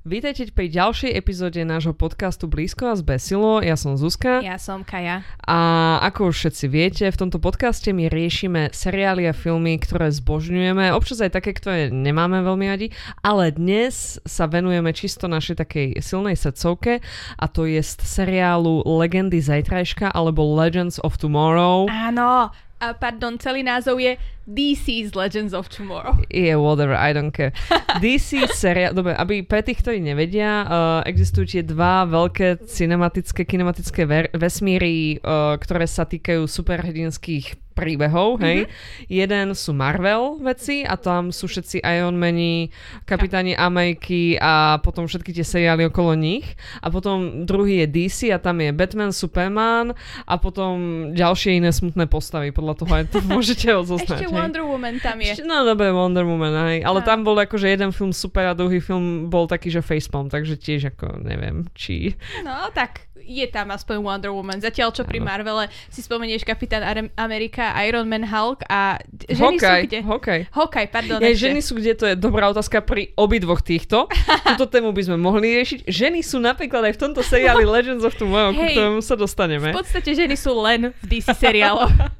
Vítajte pri ďalšej epizóde nášho podcastu Blízko a zbesilo. Ja som Zuzka. Ja som Kaja. A ako už všetci viete, v tomto podcaste my riešime seriály a filmy, ktoré zbožňujeme, občas aj také, ktoré nemáme veľmi radi, ale dnes sa venujeme čisto našej takej silnej srdcovke a to je seriálu Legendy zajtrajška alebo Legends of Tomorrow. Áno, a pardon, celý názov je DC's Legends of Tomorrow. Yeah, whatever, I don't care. DC seriál, dobre, aby pre tých, ktorí nevedia, uh, existujú tie dva veľké cinematické, kinematické ver- vesmíry, uh, ktoré sa týkajú superhrdinských príbehov, hej. Mm-hmm. Jeden sú Marvel veci a tam sú všetci Ironmani, kapitáni Ameriky a potom všetky tie seriály okolo nich. A potom druhý je DC a tam je Batman, Superman a potom ďalšie iné smutné postavy. Podľa toho aj to môžete ozoznať. Ešte Wonder Woman tam je. No dobre, Wonder Woman, hej. Ale a. tam bol akože jeden film super a druhý film bol taký, že facepalm, takže tiež ako neviem, či... No tak je tam aspoň Wonder Woman. Zatiaľ, čo pri Marvele si spomenieš Kapitán Amerika, Iron Man, Hulk a ženy Hokaj, sú kde? Hokaj. Hokaj, pardon. Ja, ženy sú kde, to je dobrá otázka pri obidvoch týchto. Túto tému by sme mohli riešiť. Ženy sú napríklad aj v tomto seriáli Legends of Tomorrow, hey, k ktorému sa dostaneme. V podstate ženy sú len v DC seriáloch.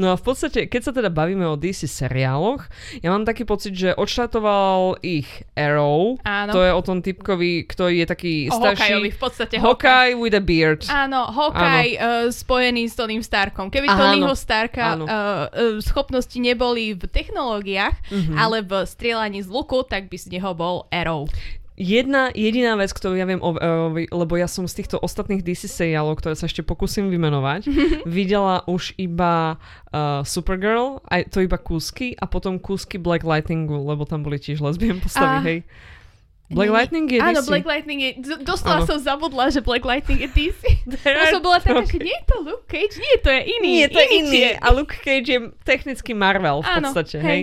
No a v podstate, keď sa teda bavíme o DC seriáloch, ja mám taký pocit, že odštartoval ich Arrow. Áno. To je o tom typkovi, ktorý je taký o starší. Hokajovi, v podstate Hokaj with a beard. Áno, Hokaj uh, spojený s Toným Starkom. Keby Tonyho Starka uh, uh, schopnosti neboli v technológiách, mm-hmm. ale v strieľaní z luku, tak by z neho bol Arrow. Jedna jediná vec, ktorú ja viem o Arrowovi, lebo ja som z týchto ostatných DC seriálov, ktoré sa ešte pokúsim vymenovať, videla už iba uh, Supergirl, aj to iba kúsky a potom kúsky Black Lightningu, lebo tam boli tiež lesbien postavy, a... hej. Black nie, Lightning je Áno, DC. Black Lightning je... Doslova som zabudla, že Black Lightning je DC. Ja som bola taká, že nie je to Luke Cage, nie, to je iný. Nie, to je iný. iný. A Luke Cage je technicky Marvel v Áno, podstate, hej. hej.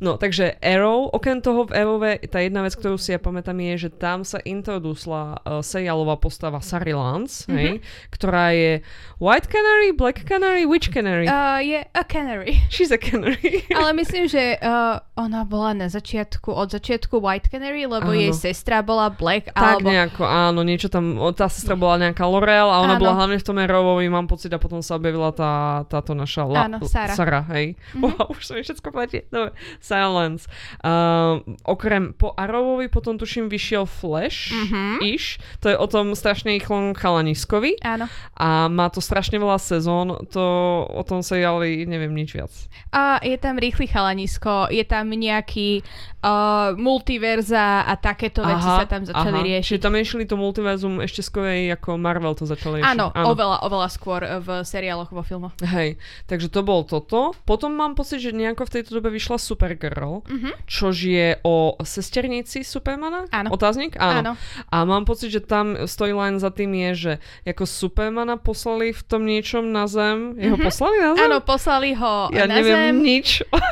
No, takže Arrow, okrem toho v Arrowe, tá jedna vec, ktorú si ja pamätám je, že tam sa introdusla uh, seriálová postava Sari Lance, mm-hmm. hej, ktorá je White Canary, Black Canary, Which Canary? Uh, je a Canary. She's a Canary. Ale myslím, že uh, ona bola na začiatku, od začiatku White Canary, lebo Áno. jej sestra bola Black, tak alebo... nejako, áno, niečo tam, tá sestra bola nejaká L'Oreal a ona Áno. bola hlavne v tom Arrowovi, mám pocit, a potom sa objavila tá, táto naša La, Áno, Sarah. Sarah hej. Mhm. Wow, už sa mi všetko platí. Dobre, Silence. Uh, okrem, po Arrowovi potom tuším vyšiel Flash, Mhm. iš. To je o tom strašne rýchlom chalaniskovi Áno. a má to strašne veľa sezón, to o tom seriáli neviem nič viac. A je tam rýchly chalanisko, je tam nejaký uh, multiverza a takéto veci sa tam začali aha. riešiť. Čiže tam riešili to multiverzum ešte skôr ako Marvel to začali riešiť. Áno, oveľa, oveľa skôr v seriáloch, vo filmoch. Hej, takže to bolo toto. Potom mám pocit, že nejako v tejto dobe vyšla Supergirl, Mhm. čož je o sesternici Supermana. Áno. Otáznik? Áno. Áno. A mám pocit, že tam storyline za tým je, že ako Supermana poslali v tom niečom na zem. Jeho Mhm. poslali na zem? Áno, poslali ho Ja na neviem zem nič.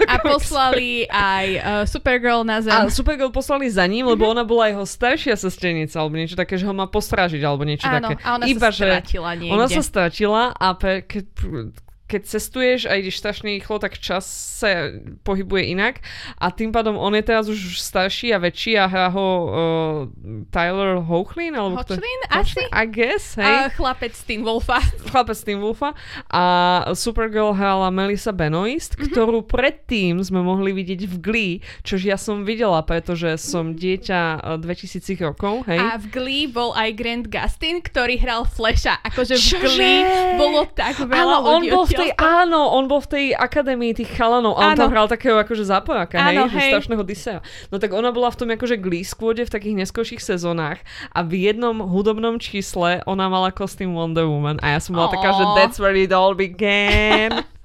a poslali aj uh, Supergirl na zem. A Supergirl poslali za ním, lebo ona bola jeho staršia sesternica, alebo niečo také, že ho má postrážiť, alebo niečo Áno, také. a ona Iba, sa stratila niekde. Ona sa stratila a pe, ke, keď cestuješ a ideš strašne rýchlo, tak čas sa pohybuje inak a tým pádom on je teraz už starší a väčší a hrá ho uh, Tyler Hoechlin? Alebo kto- Hoechlin? Hoechlin? Asi? I guess, hej. A chlapec z Teen Wolfa. Chlapec Team Wolfa a Supergirl hrala Melissa Benoist, Mhm. ktorú predtým sme mohli vidieť v Glee, čož ja som videla, pretože som dieťa eh, 2000 rokov, hej. A v Glee bol aj Grant Gustin, ktorý hral Flasha. Akože v Čože? Glee bolo tak veľa Áno, on bol v tej, odtiaľto. áno, on bol v tej akadémii tých chalanov a on Áno. tam hral takého akože zápojáka, hej, Áno, že hej. strašného Disea. No tak ona bola v tom akože Glee squade v takých neskôrších sezónach a v jednom hudobnom čísle ona mala kostým Wonder Woman a ja som bola taká, že that's where it all began.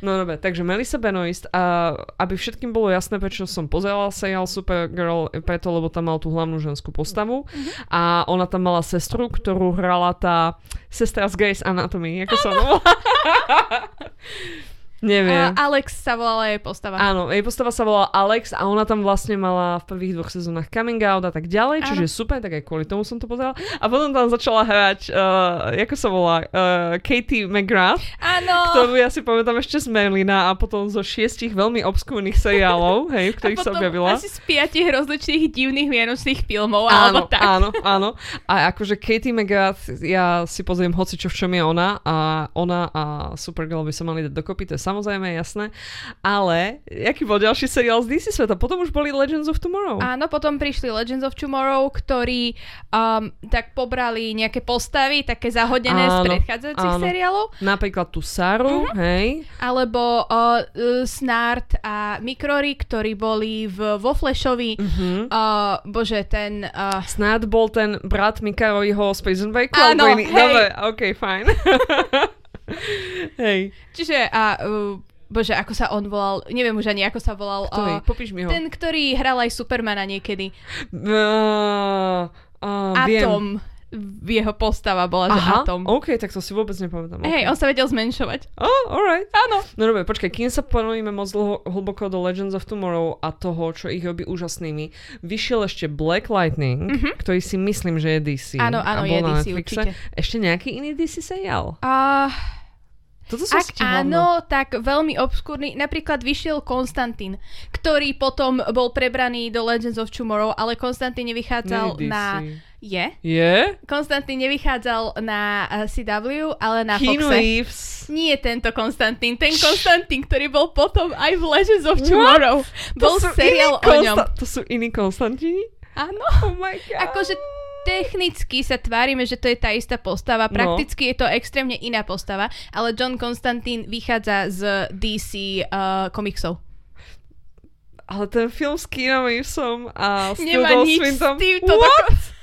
No dobre, takže Melissa Benoist a aby všetkým bolo jasné, prečo som pozerala seriál Supergirl, preto, lebo tam mal tú hlavnú ženskú postavu. A ona tam mala sestru, ktorú hrala tá sestra z Grey's Anatomy, ako sa volá. Neviem. A Alex sa volala jej postava. Áno, jej postava sa volala Alex a ona tam vlastne mala v prvých dvoch sezónach coming out a tak ďalej, čiže Áno. super, tak aj kvôli tomu som to pozerala. A potom tam začala hrať, uh, ako sa volá, uh, Katie McGrath, Áno. ktorú ja si pamätám ešte z Merlina a potom zo šiestich veľmi obskúrnych seriálov, hej, v ktorých sa objavila. asi z piatich rozličných divných vianočných filmov, áno, alebo tak. Áno, áno. A akože Katie McGrath, ja si pozriem hoci čo v čom je ona a ona a Supergirl by sa mali dať dokopy, to je samozrejme jasné. Ale, aký bol ďalší seriál z DC sveta? Potom už boli Legends of Tomorrow. Áno, potom prišli Legends of Tomorrow, ktorí um, tak pobrali nejaké postavy, také zahodené áno, z predchádzajúcich áno. seriálov. Napríklad tú Saru, uh-huh. hej. Alebo uh, Snart a Mikrory, ktorí boli v, vo Flashovi. Uh-huh. Uh, bože, ten... Uh... Snart bol ten brat Mikaroviho z Prison Breaku? Áno, hej. Dobre, ok, fajn. Hej. Čiže a uh, Bože, ako sa on volal, neviem už ani ako sa volal. Ktorý? Uh, Popíš mi ho. Ten, ktorý hral aj Supermana niekedy. Uh, uh, Atom. Viem. Jeho postava bola, Aha, že Atom. OK, tak to si vôbec nepamätám. Okay. Hej, on sa vedel zmenšovať. Oh, alright. Áno. No dobre, počkaj, kým sa ponovíme moc dlho, hlboko do Legends of Tomorrow a toho, čo ich robí úžasnými, vyšiel ešte Black Lightning, uh-huh. ktorý si myslím, že je DC. Áno, áno, je DC Netflixe. určite. Ešte nejaký iný DC seriál? Uh, toto Ak áno, tak veľmi obskúrny. Napríklad vyšiel Konstantín, ktorý potom bol prebraný do Legends of Tomorrow, ale Konstantín nevychádzal Nedisi. na... Je? Je? Konstantín nevychádzal na eh, CW, ale na Keanu Foxe. Reeves. Nie tento Konstantín. Ten Konstantín, ktorý bol potom aj v Legends of Tomorrow. What? Bol seriál o ňom. To sú iní Konstantíni? Áno. Oh my god. Akože technicky sa tvárime, že to je tá istá postava, no. prakticky no. je to extrémne iná postava, ale John Constantine vychádza z DC uh, komiksov. Ale ten film s Keanu Reevesom a s Nemá nič Swinton... s týmto. What?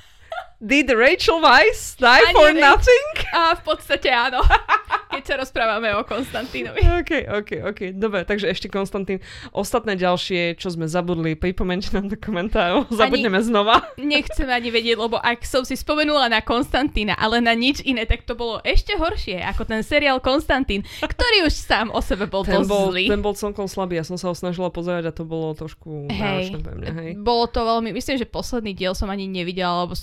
Did Rachel Weisz die for nothing? A v podstate áno. keď sa rozprávame o Konstantínovi. OK, OK, OK. Dobre, takže ešte Konstantín. Ostatné ďalšie, čo sme zabudli, pripomente nám do komentárov. Zabudneme znova. Nechcem ani vedieť, lebo ak som si spomenula na Konstantína, ale na nič iné, tak to bolo ešte horšie ako ten seriál Konstantín, ktorý už sám o sebe bol ten dosť bol, zlý. Ten bol celkom slabý, ja som sa ho snažila pozerať a to bolo trošku hej, náročné pre mňa. Hej. Bolo to veľmi, myslím, že posledný diel som ani nevidela, lebo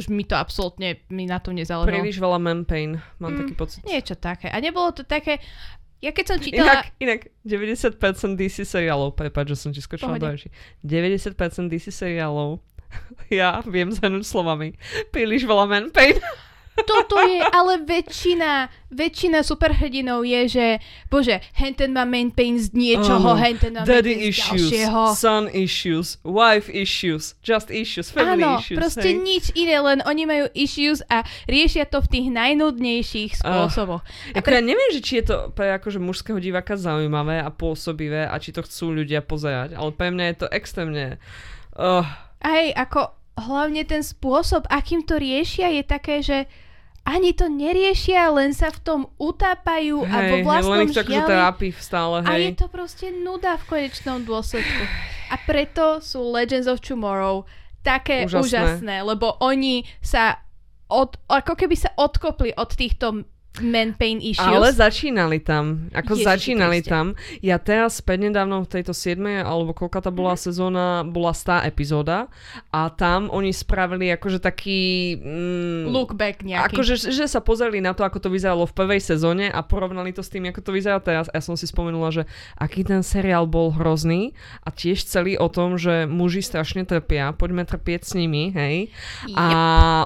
už mi to absolútne, mi na tom nezáležalo. Príliš veľa man pain, mám mm, taký pocit. Niečo také. A nebolo to také... Ja keď som čítala... Inak, inak 90% DC seriálov, prepáč, že som ti skočila do reči. 90% DC seriálov ja viem zhrnúť slovami. Príliš veľa man pain. Toto je, ale väčšina, väčšina superhrdinov je, že bože, henten má main pain z niečoho, um, henten má daddy main pain issues, z ďalšieho. son issues, wife issues, just issues, family Áno, issues. proste hej? nič iné, len oni majú issues a riešia to v tých najnudnejších spôsoboch. Uh, ako pre... ja neviem, že či je to pre akože mužského diváka zaujímavé a pôsobivé a či to chcú ľudia pozerať, ale pre mňa je to extrémne... Uh. Aj ako hlavne ten spôsob, akým to riešia, je také, že ani to neriešia, len sa v tom utápajú hej, a vo vlastnom len ich akože trápi stále, hej. A je to proste nuda v konečnom dôsledku. A preto sú Legends of Tomorrow také úžasné, úžasné lebo oni sa od, ako keby sa odkopli od týchto man pain issues. Ale začínali tam. Ako Ježiši začínali Kriste. tam. Ja teraz prednedávno v tejto 7. alebo koľka tá bola mm. sezóna, bola stá epizóda a tam oni spravili akože taký... Mm, Look back nejaký. Akože, že sa pozreli na to, ako to vyzeralo v prvej sezóne a porovnali to s tým, ako to vyzerá teraz. Ja som si spomenula, že aký ten seriál bol hrozný a tiež celý o tom, že muži strašne trpia, poďme trpieť s nimi, hej. Yep. A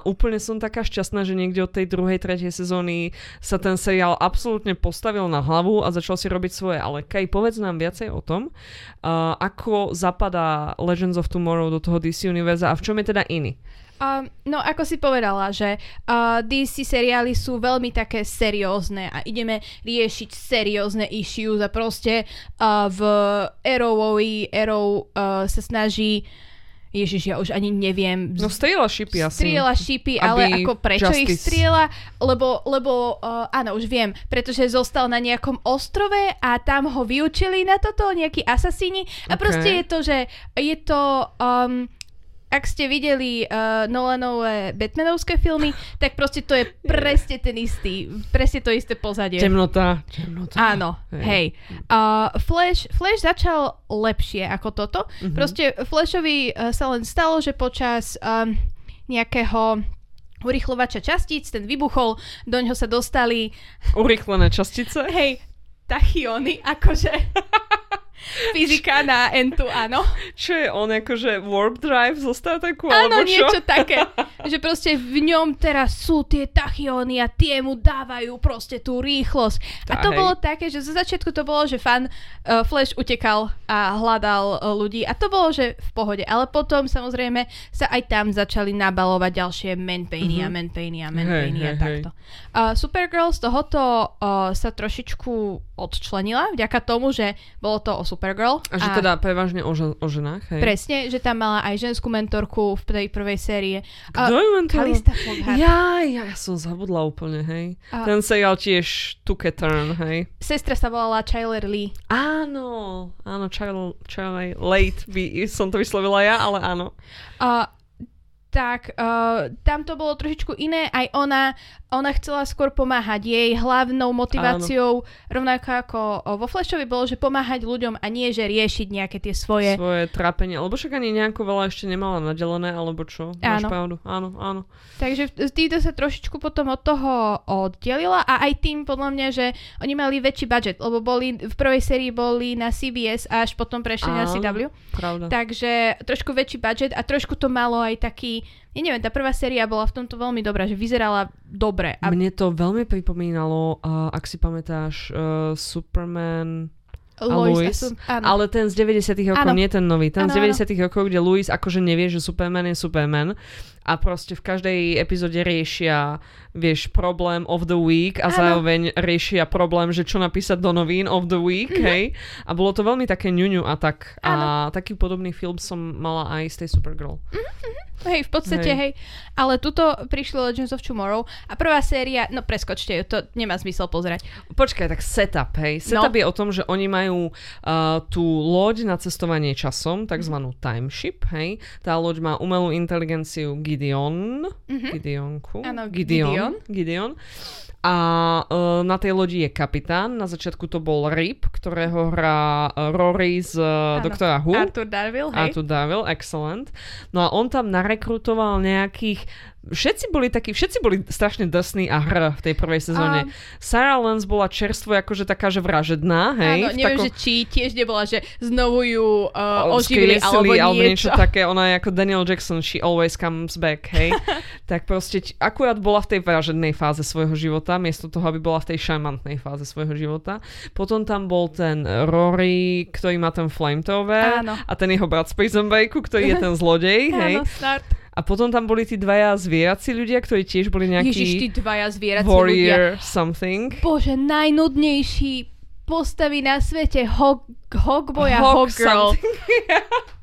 úplne som taká šťastná, že niekde od tej druhej, tretej sezóny sa ten seriál absolútne postavil na hlavu a začal si robiť svoje. Ale Kaj, povedz nám viacej o tom, uh, ako zapadá Legends of Tomorrow do toho DC univerza a v čom je teda iný. Uh, no ako si povedala, že uh, DC seriály sú veľmi také seriózne a ideme riešiť seriózne issues a proste uh, v Arrowovi Arrow uh, sa snaží uh, Ježiš, ja už ani neviem. No strieľa šipy asi. Strieľa šipy, ale ako prečo justice. ich strieľa? Lebo, lebo uh, áno, už viem, pretože zostal na nejakom ostrove a tam ho vyučili na toto nejakí asasíni a okay. proste je to, že je to um, ak ste videli uh, Nolanové Batmanovské filmy, tak proste to je presne ten istý, presne to isté pozadie. Temnota. Temnota. Áno, hej. Uh, Flash, Flash začal lepšie ako toto. Mhm. Proste Flashovi uh, sa len stalo, že počas um, nejakého urychlovača častíc, ten vybuchol, do ňoho sa dostali, Urychlené častice. hej, tachyony, akože fyzika na N2, áno. Čo je on, akože warp drive zo Star Treku, Áno, niečo také. Že proste v ňom teraz sú tie tachyony a tie mu dávajú proste tú rýchlosť. A Tá, to hej. bolo také, že zo začiatku to bolo, že fan uh, Flash utekal a hľadal uh, ľudí a to bolo, že v pohode. Ale potom samozrejme sa aj tam začali nabalovať ďalšie manpainy a manpainy a manpainy Mhm. Hej, a hej, takto. Uh, Supergirl z tohoto uh, sa trošičku odčlenila vďaka tomu, že bolo to o Supergirl. A že teda prevažne o, žen- o ženách, hej? Presne, že tam mala aj ženskú mentorku v tej prvej série. Kto ju Flockhart. Ja, ja, ja som zabudla úplne, hej. A- Ten seriál tiež took a turn, hej. Sestra sa volala Chyler Lee. Áno, áno, Charlie Late by som to vyslovila ja, ale áno. A tak uh, tam to bolo trošičku iné. Aj ona, ona chcela skôr pomáhať. Jej hlavnou motiváciou, rovnako ako o, vo Flashovi, bolo, že pomáhať ľuďom a nie, že riešiť nejaké tie svoje... Svoje trápenie, lebo však ani nejako veľa ešte nemala nadelené, alebo čo? Máš Áno. pravdu, áno, áno. Takže týmto sa trošičku potom od toho oddelila a aj tým podľa mňa, že oni mali väčší budget, lebo boli v prvej sérii boli na CBS a až potom prešli na Áno. CW. Pravda. Takže trošku väčší budget a trošku to malo aj taký, ja neviem, tá prvá séria bola v tomto veľmi dobrá, že vyzerala dobre. A Mne to veľmi pripomínalo, uh, ak si pamätáš, uh, Superman... Lois, Lois, a som, áno. Ale ten z 90 rokov, Áno. nie ten nový. Ten Áno, z 90 rokov, kde Louis akože nevie, že Superman je Superman a proste v každej epizóde riešia, vieš, problém of the week a Áno. zároveň riešia problém, že čo napísať do novín of the week, Mhm. hej. A bolo to veľmi také ňuňu a tak. A Áno. taký podobný film som mala aj z tej Supergirl. Hej, v podstate, Hej. hej. Ale tuto prišlo Legends of Tomorrow a prvá séria, no preskočte ju, to nemá zmysel pozerať. Počkaj, tak setup, hej. Setup No. je o tom, že oni majú uh, tú loď na cestovanie časom, takzvanú timeship, hej. Tá loď má umelú inteligenciu Gideon. Mhm. Gideonku. Áno, Gideon. Gideon. A uh, na tej lodi je kapitán. Na začiatku to bol Rip, ktorého hrá uh, Rory z uh. Doktora Who. Arthur Darville, hej. Arthur Darville, excellent. No a on tam narekrutoval nejakých Všetci boli takí, všetci boli strašne drsní a hr v tej prvej sezóne. A- Sarah Lance bola čerstvo akože taká, že vražedná, hej? Áno, neviem, takom- že či tiež nebola, že znovu ju uh, oživili alebo niečo. alebo niečo také. Ona je ako Daniel Jackson, she always comes back, hej. tak proste akurát bola v tej vražednej fáze svojho života, miesto toho, aby bola v tej šarmantnej fáze svojho života. Potom tam bol ten Rory, ktorý má ten flamethrower Áno. a ten jeho brat z Prison Breaku, ktorý je ten zlodej, hej. Áno, start. A potom tam boli tí dvaja zvieraci ľudia, ktorí tiež boli Ježiš, tí nejakí dvaja zvierací ľudia. warrior something. Bože, najnudnejší postavy na svete. Hog, Hogboy a Hawkgirl. something.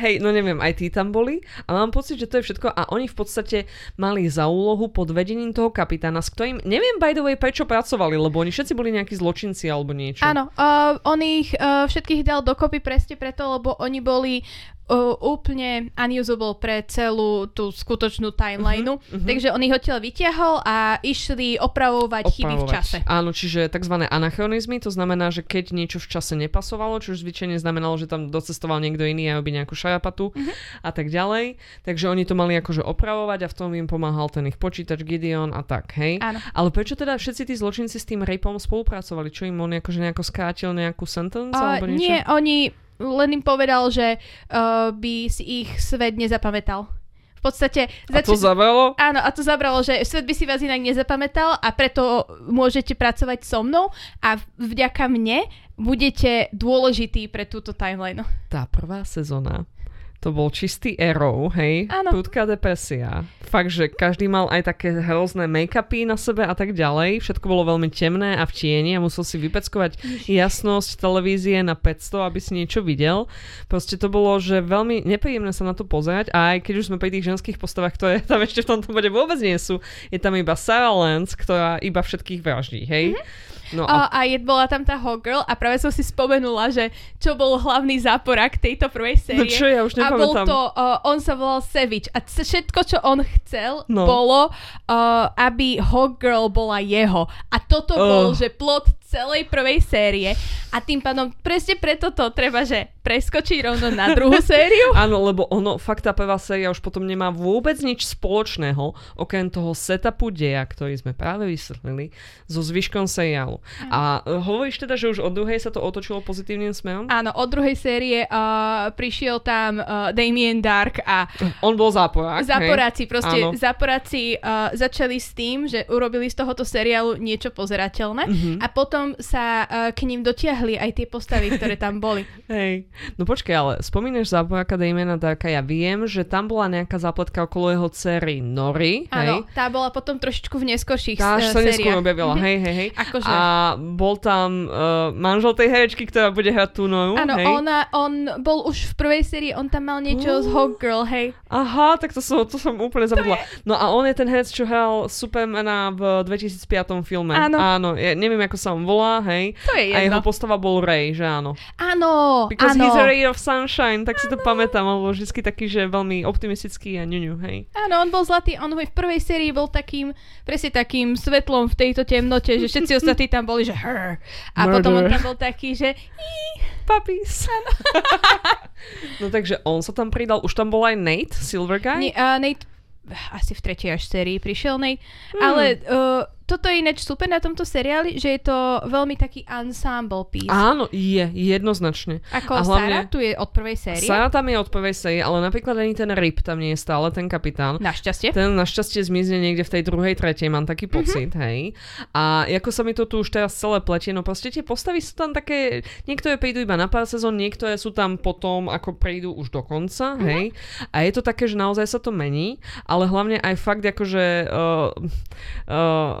Hej, no neviem, aj tí tam boli a mám pocit, že to je všetko a oni v podstate mali za úlohu pod vedením toho kapitána, s ktorým, neviem by the way, prečo pracovali, lebo oni všetci boli nejakí zločinci alebo niečo. Áno, uh, on ich uh, všetkých dal dokopy presne preto, lebo oni boli uh, úplne unusable pre celú tú skutočnú timelineu. Mhm, Uh-huh, Takže on ich odtiaľ vyťahol a išli opravovať, chyby v Opravovať. čase. Áno, čiže tzv. anachronizmy, to znamená, že keď niečo v čase nepasovalo, čo už zvyčajne znamenalo, že tam docestoval niekto iný a robí nejakú šarapatu Mhm. a tak ďalej. Takže oni to mali akože opravovať a v tom im pomáhal ten ich počítač Gideon a tak, hej. Áno. Ale prečo teda všetci tí zločinci s tým rapom spolupracovali? Čo im on akože nejako skrátil nejakú sentence Uh, alebo niečo? nie, oni len im povedal, že uh, by si ich svet nezapamätal. V podstate... A to zabralo? Áno, a to zabralo, že svet by si vás inak nezapamätal a preto môžete pracovať so mnou a vďaka mne budete dôležitý pre túto timeline. Tá prvá sezóna to bol čistý arrow, hej? Áno. Prudká depresia. Fakt, že každý mal aj také hrozné make-upy na sebe a tak ďalej. Všetko bolo veľmi temné a v tieni a musel si vypeckovať jasnosť televízie na 500, aby si niečo videl. Proste to bolo, že veľmi nepríjemné sa na to pozerať a aj keď už sme pri tých ženských postavách, ktoré tam ešte v tomto bode vôbec nie sú, je tam iba Sarah Lance, ktorá iba všetkých vraždí, hej? Mm-hmm. No a, a, je, bola tam tá Hot Girl a práve som si spomenula, že čo bol hlavný záporak tejto prvej série. no čo, ja už A bol nepamätám. to, uh, on sa volal Savage a c- všetko, čo on chcel, No. bolo, uh, aby Girl bola jeho. A toto bol, Oh. že plot celej prvej série. A tým pádom, presne preto to treba, že preskočiť rovno na druhú sériu. Áno, lebo ono, fakt tá prvá séria už potom nemá vôbec nič spoločného, okrem toho setupu deja, ktorý sme práve vysvetlili, so zvyškom seriálu. A e, hovoríš teda, že už od druhej sa to otočilo pozitívnym smerom? Áno, od druhej série uh, prišiel tam uh, Damien Dark a On bol záporák, hej? Záporáci, proste Áno. záporáci uh, začali s tým, že urobili z tohoto seriálu niečo pozerateľné Mhm. a potom sa uh, k ním dotiahli aj tie postavy, ktoré tam boli. Hej. No počkaj, ale spomínaš záporáka Damiena Darka, ja viem, že tam bola nejaká zápletka okolo jeho dcery Nori, hej? Áno, tá bola potom trošičku v neskorších Tá až uh, sa neskôr objavila, hej, hej, hej. Akože. A bol tam uh, manžel tej herečky, ktorá bude hrať tú Noru, Áno, ona, on bol už v prvej sérii, on tam mal niečo z Hawk Girl, hej. Aha, tak to som, to som úplne zabudla. No a on je ten herec, čo hral Supermana v 2005 filme. Áno. Áno, ja neviem, ako sa on volá, hej. To je A jeho jedno. postava bol Ray, že áno. Áno, Because áno. he's a ray of sunshine, tak si to pamätám, on bol vždy taký, že veľmi optimistický a ňuňu, hej. Áno, on bol zlatý, on v prvej sérii bol takým, presne takým svetlom v tejto temnote, že všetci ostatní tam boli, že hr. A potom on Murder. tam bol taký, že Puppies. no takže on sa tam pridal, už tam bol aj Nate, Silver Guy. Nie, uh, Nate, asi v tretej až sérii prišiel Nate, Hmm. ale uh, toto je ináč super na tomto seriáli, že je to veľmi taký ensemble piece. Áno, je, jednoznačne. Ako a hlavne- Sarah, tu je od prvej série. Sarah tam je od prvej série, ale napríklad ani ten Rip tam nie je stále, ten kapitán. Našťastie. Ten našťastie zmizne niekde v tej druhej, tretej, mám taký pocit, Mhm. hej. A ako sa mi to tu už teraz celé pletie, no proste tie postavy sú tam také, niektoré prídu iba na pár sezón, niektoré sú tam potom, ako prídu už do konca, Mhm. hej. A je to také, že naozaj sa to mení, ale hlavne aj fakt akože uh, uh,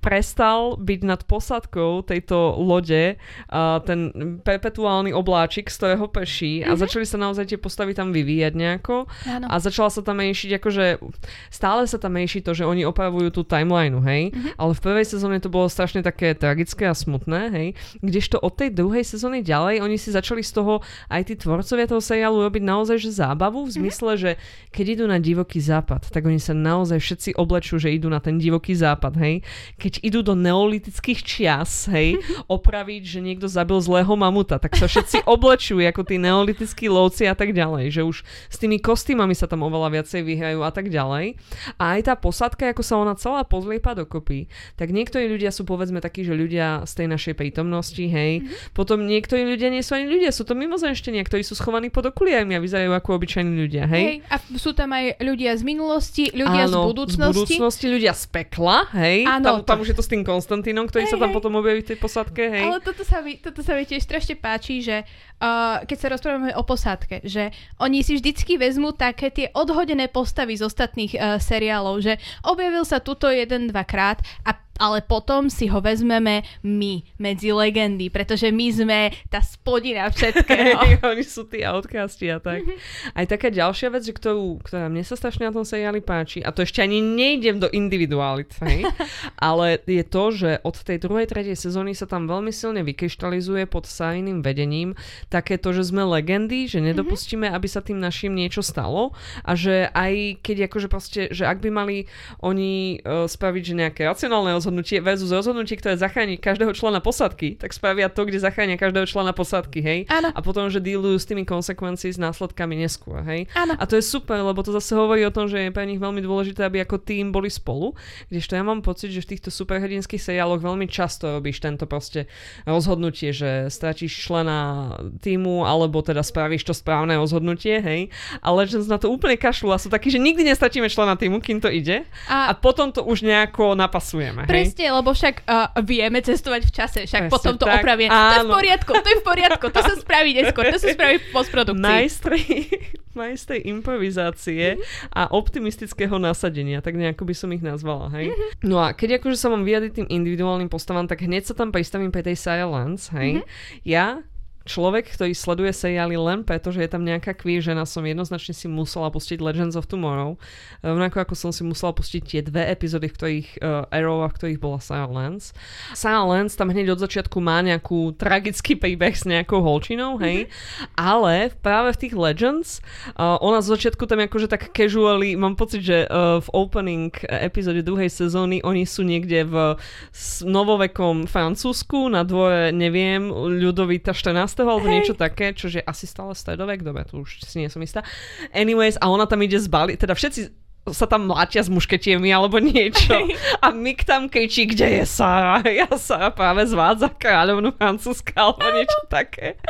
prestal byť nad posádkou tejto lode uh, ten perpetuálny obláčik, z ktorého prší a začali sa naozaj tie postavy tam vyvíjať nejako Áno. a začala sa tam menšiť, akože stále sa tam menší to, že oni opravujú tú timelineu, hej, Mhm. ale v prvej sezóne to bolo strašne také tragické a smutné, hej, kdežto od tej druhej sezóny ďalej oni si začali z toho aj tí tvorcovia toho seriálu robiť naozaj že zábavu Mhm. v zmysle, že keď idú na divoký západ, tak oni sa naozaj všetci oblečú, že idú na ten divoký západ, hej, keď idú do neolitických čias, hej, opraviť, že niekto zabil zlého mamuta, tak sa všetci oblečujú ako tí neolitickí lovci a tak ďalej, že už s tými kostýmami sa tam oveľa viacej vyhrajú a tak ďalej. A aj tá posádka, ako sa ona celá pozliepa dokopy, tak niektorí ľudia sú povedzme takí, že ľudia z tej našej prítomnosti, hej, potom niektorí ľudia nie sú ani ľudia, sú to mimozemštenia, ktorí sú schovaní pod okuliarmi a vyzerajú ako obyčajní ľudia, hej. Hej, a sú tam aj ľudia z minulosti, ľudia z Áno, budúcnosti. z budúcnosti, ľudia z pekla, hej. Áno, tam, tam to- už je to s tým Konstantínom, ktorý Hej, sa tam hej. potom objaví v tej posádke, hej. Ale toto sa, mi, toto sa mi tiež strašne páči, že uh, keď sa rozprávame o posádke, že oni si vždycky vezmú také tie odhodené postavy z ostatných uh, seriálov, že objavil sa tuto jeden, dvakrát a ale potom si ho vezmeme my medzi legendy, pretože my sme tá spodina všetkého. Oni sú tí outcasti a tak. Mhm. Aj taká ďalšia vec, že ktorú, ktorá mne sa strašne na tom seriáli páči, a to ešte ani nejdem do individualit, hej, ale je to, že od tej druhej, tretej sezóny sa tam veľmi silne vykryštalizuje pod sajným vedením také to, že sme legendy, že nedopustíme, aby sa tým našim niečo stalo a že aj keď akože proste, že ak by mali oni uh, spraviť, že nejaké racionálne rozhodnutie versus rozhodnutie, ktoré zachráni každého člena posádky, tak spravia to, kde zachránia každého člena posádky, hej? Áno. A potom, že dealujú s tými konsekvencií s následkami neskôr, hej? Áno. A to je super, lebo to zase hovorí o tom, že je pre nich veľmi dôležité, aby ako tým boli spolu, kdežto ja mám pocit, že v týchto superhrdinských seriáloch veľmi často robíš tento proste rozhodnutie, že stratíš člena týmu, alebo teda spravíš to správne rozhodnutie, hej? Ale že na to úplne kašľú a sú takí, že nikdy nestratíme člena týmu, kým to ide a A, potom to už nejako napasujeme, hej? Presne, lebo však uh, vieme cestovať v čase, však Presne potom to tak, opravie. To je v áno. poriadku, to je v poriadku, to sa spraví neskôr, to sa spraví v postprodukcii. Majstri, majstri improvizácie a optimistického nasadenia, tak nejako by som ich nazvala, hej. No a keď akože sa mám vyjadriť tým individuálnym postavám, tak hneď sa tam pristavím pre tej Sarah Lance, hej. Ja človek, ktorý sleduje seriály len preto, že je tam nejaká queer žena, som jednoznačne si musela pustiť Legends of Tomorrow. Rovnako ako som si musela pustiť tie dve epizódy, v ktorých uh, Arrow, v ktorých bola Sarah Lance. Sarah Lance tam hneď od začiatku má nejakú tragický príbeh s nejakou holčinou, hej. Mm-hmm. Ale práve v tých Legends uh, ona z začiatku tam akože tak casually, mám pocit, že uh, v opening epizóde druhej sezóny oni sú niekde v novovekom Francúzsku na dvore, neviem, Ľudovita 14. alebo hey. niečo také, čo je asi stále stredovek, dobre, tu už si nie som istá. Anyways, a ona tam ide zbali, teda všetci sa tam mlátia s mušketiemi alebo niečo. A Mick tam kričí, kde je Sara? Ja Sara práve zvádza kráľovnú Francúzska alebo niečo také.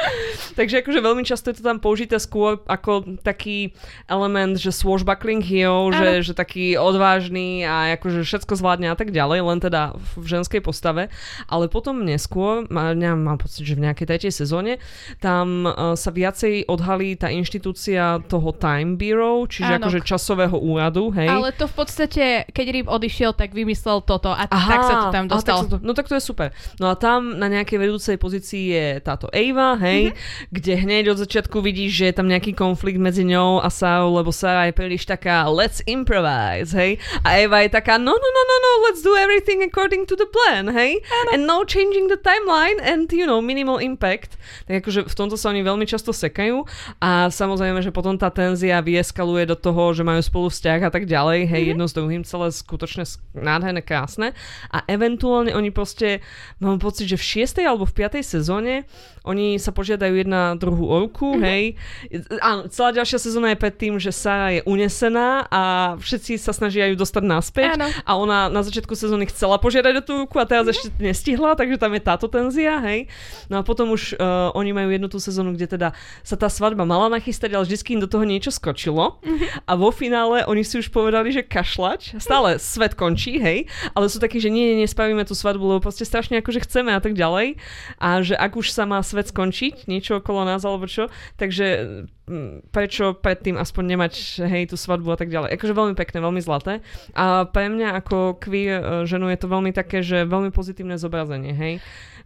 Takže akože veľmi často je to tam použité skôr ako taký element, že swashbuckling hero, že, že taký odvážny a akože všetko zvládne a tak ďalej, len teda v ženskej postave. Ale potom neskôr, ja mám pocit, že v nejakej tretej sezóne, tam uh, sa viacej odhalí tá inštitúcia toho Time Bureau, čiže Áno. akože časového úradu, hej. Ale to v podstate, keď Rip odišiel, tak vymyslel toto a Aha, tak sa to tam dostal. Tak to, no tak to je super. No a tam na nejakej vedúcej pozícii je táto Ava, hej, mm-hmm. kde hneď od začiatku vidíš, že je tam nejaký konflikt medzi ňou a Sarah, lebo Sarah je príliš taká let's improvise, hej. A Ava je taká no, no, no, no, no, let's do everything according to the plan, hej. Ano. And no changing the timeline and, you know, minimal impact. Tak akože v tomto sa oni veľmi často sekajú a samozrejme, že potom tá tenzia vyeskaluje do toho, že majú spolu vzťah a tak ďalej, hej, mm-hmm. jedno s druhým, celé skutočne nádherné, krásne. A eventuálne oni proste, mám pocit, že v 6. alebo v 5. sezóne oni sa požiadajú jedna druhú orku, mm-hmm. hej. Áno, celá ďalšia sezóna je pred tým, že Sara je unesená a všetci sa snažia ju dostať naspäť. Áno. A ona na začiatku sezóny chcela požiadať o tú ruku a teraz mm-hmm. ešte nestihla, takže tam je táto tenzia, hej. No a potom už uh, oni majú jednu tú sezónu, kde teda sa tá svadba mala nachystať, ale vždy im do toho niečo skočilo. Mm-hmm. A vo finále oni si už povedali, že kašľač. Stále svet končí, hej. Ale sú takí, že nie, nie, nespravíme tú svadbu, lebo proste strašne akože chceme a tak ďalej. A že ak už sa má svet skončiť, niečo okolo nás alebo čo, takže mm, prečo predtým aspoň nemať hej tú svadbu a tak ďalej. Akože veľmi pekné, veľmi zlaté. A pre mňa ako queer e, ženu je to veľmi také, že veľmi pozitívne zobrazenie, hej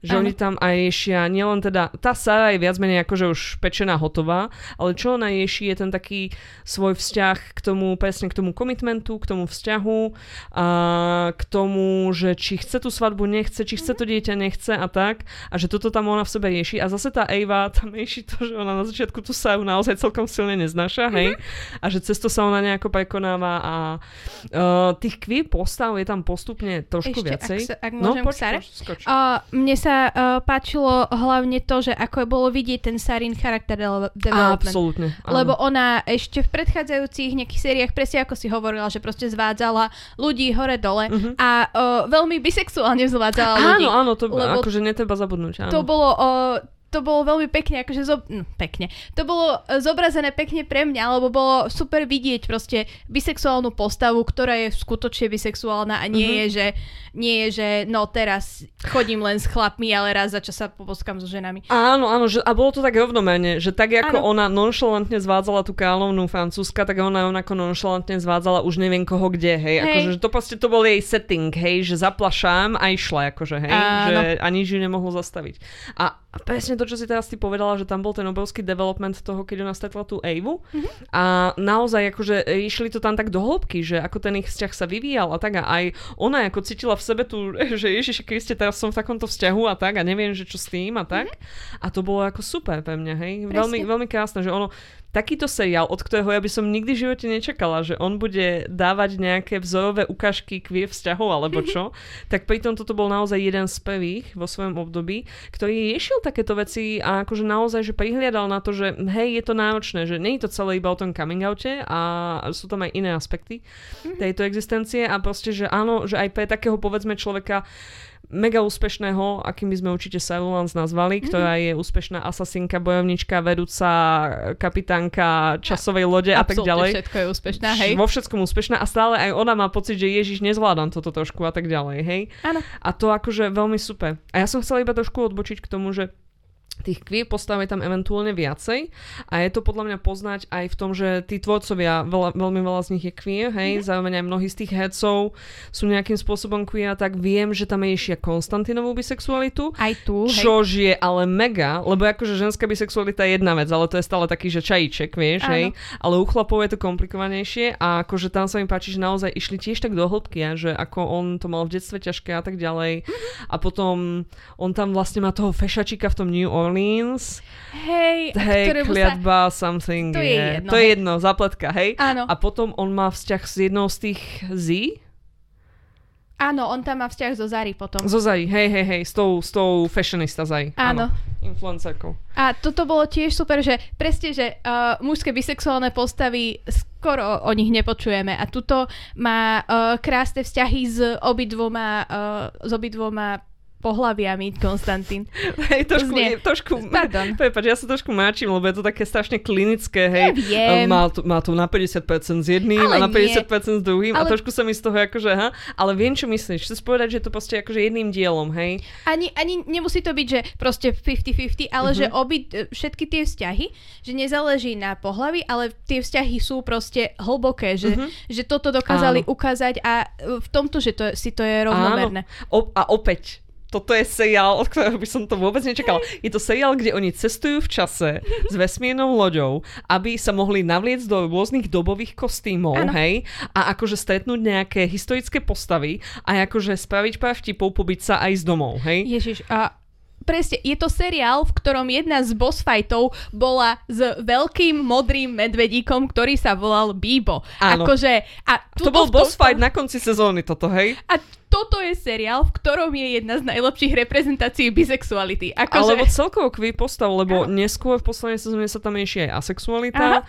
že ano. oni tam aj ješia, nielen teda, tá Sara je viac menej akože už pečená, hotová, ale čo ona ješí je ten taký svoj vzťah k tomu, presne k tomu komitmentu, k tomu vzťahu, a k tomu, že či chce tú svadbu, nechce, či chce to dieťa, nechce a tak, a že toto tam ona v sebe rieši. A zase tá Eva tam rieši to, že ona na začiatku tú Saru naozaj celkom silne neznáša, hej, mm-hmm. a že cesto sa ona nejako prekonáva a uh, tých queer postav je tam postupne trošku Ešte, viacej. Ak, sa, ak no, poč, poč, poč, uh, mne sa uh, páčilo hlavne to, že ako bolo vidieť ten Sarin charakter development. Absolútne. Lebo ona ešte v predchádzajúcich nejakých sériách, presne ako si hovorila, že proste zvádzala ľudí hore-dole uh-huh. a uh, veľmi bisexuálne zvádzala ľudí. Áno, áno, to akože netreba zabudnúť. Áno. To bolo uh, to bolo veľmi pekne, akože zo, no, pekne. To bolo e, zobrazené pekne pre mňa, lebo bolo super vidieť proste bisexuálnu postavu, ktorá je skutočne bisexuálna a nie mm-hmm. je, že nie je, že no teraz chodím len s chlapmi, ale raz za čas sa poboskám so ženami. Áno, áno, že, a bolo to tak rovnomerne, že tak ako áno. ona nonšalantne zvádzala tú kráľovnú francúzska, tak ona rovnako nonšalantne zvádzala už neviem koho kde, hej. hej. Akože, že to proste to bol jej setting, hej, že zaplašám a išla, akože, hej, áno. že ani ju nemohlo zastaviť. A a presne to, čo si teraz ty povedala, že tam bol ten obrovský development toho, keď ona stretla tú Evu. Mm-hmm. A naozaj akože išli to tam tak do hĺbky, že ako ten ich vzťah sa vyvíjal a tak a aj ona ako cítila v sebe tu, že Ježiši Kriste, teraz som v takomto vzťahu a tak a neviem, že čo s tým a tak. Mm-hmm. A to bolo ako super pre mňa, hej. Veľmi, veľmi krásne, že ono, takýto seriál, od ktorého ja by som nikdy v živote nečakala, že on bude dávať nejaké vzorové ukážky kvie vzťahov alebo čo, tak pritom toto bol naozaj jeden z prvých vo svojom období, ktorý riešil takéto veci a akože naozaj, že prihliadal na to, že hej, je to náročné, že nie je to celé iba o tom coming oute a sú tam aj iné aspekty mhm. tejto existencie a proste, že áno, že aj pre takého povedzme človeka mega úspešného, akým by sme určite Silence nazvali, mm-hmm. ktorá je úspešná asasinka, bojovnička, vedúca, kapitánka časovej lode a, a tak ďalej. všetko je úspešná, hej. Vo všetkom úspešná a stále aj ona má pocit, že Ježiš, nezvládam toto trošku a tak ďalej, hej. Áno. A to akože veľmi super. A ja som chcela iba trošku odbočiť k tomu, že tých queer postav je tam eventuálne viacej a je to podľa mňa poznať aj v tom, že tí tvorcovia, veľa, veľmi veľa z nich je queer, hej, mm-hmm. zároveň aj mnohí z tých hercov sú nejakým spôsobom queer, tak viem, že tam je išia Konstantinovú bisexualitu. Aj tu, Čož je ale mega, lebo akože ženská bisexualita je jedna vec, ale to je stále taký, že čajíček, vieš, hej, ale u chlapov je to komplikovanejšie a akože tam sa mi páči, že naozaj išli tiež tak do hĺbky, že ako on to mal v detstve ťažké a tak ďalej mm-hmm. a potom on tam vlastne má toho fešačika v tom New Orleans. Hej, hej kliatba, sa... something. To je, je jedno. To je jedno, zapletka, hej? Áno. A potom on má vzťah s jednou z tých Z? Áno, on tam má vzťah so Zari potom. So Zari, hej, hej, hej, s tou, s tou fashionista Zari. Áno. Áno. Influencerkou. A toto bolo tiež super, že presne, že uh, mužské bisexuálne postavy skoro o nich nepočujeme a tuto má uh, krásne vzťahy s obidvoma, uh, s obidvoma pohľaviami, Konstantín. Hej, trošku, Znie. trošku, Pardon. Prepač, ja sa trošku máčim, lebo je to také strašne klinické, hej. Ja viem. Má, tu, má tu na 50% s jedným ale a na 50% nie. s druhým ale... a trošku sa mi z toho akože, ha, ale viem, čo myslíš. Chceš povedať, že to proste akože jedným dielom, hej? Ani, ani nemusí to byť, že proste 50-50, ale uh-huh. že obi, všetky tie vzťahy, že nezáleží na pohlavi, ale tie vzťahy sú proste hlboké, že, uh-huh. že toto dokázali Áno. ukázať a v tomto, že to, si to je rovnomerné. Áno. O, a opäť, toto je seriál, od ktorého by som to vôbec nečakal. Je to seriál, kde oni cestujú v čase s vesmírnou loďou, aby sa mohli navliecť do rôznych dobových kostýmov, ano. hej, a akože stretnúť nejaké historické postavy a akože spraviť pár vtipov, pobyť sa aj z domov, hej. Ježiš, a presne, je to seriál, v ktorom jedna z boss fightov bola s veľkým modrým medvedíkom, ktorý sa volal Bibo. Áno. Akože, a to bol boss fight na konci sezóny toto, hej? A toto je seriál, v ktorom je jedna z najlepších reprezentácií bisexuality. Akože... Alebo celkovo kvý postav, lebo Áno. neskôr v poslednej sezóne sa tam ešte aj asexualita. Aha.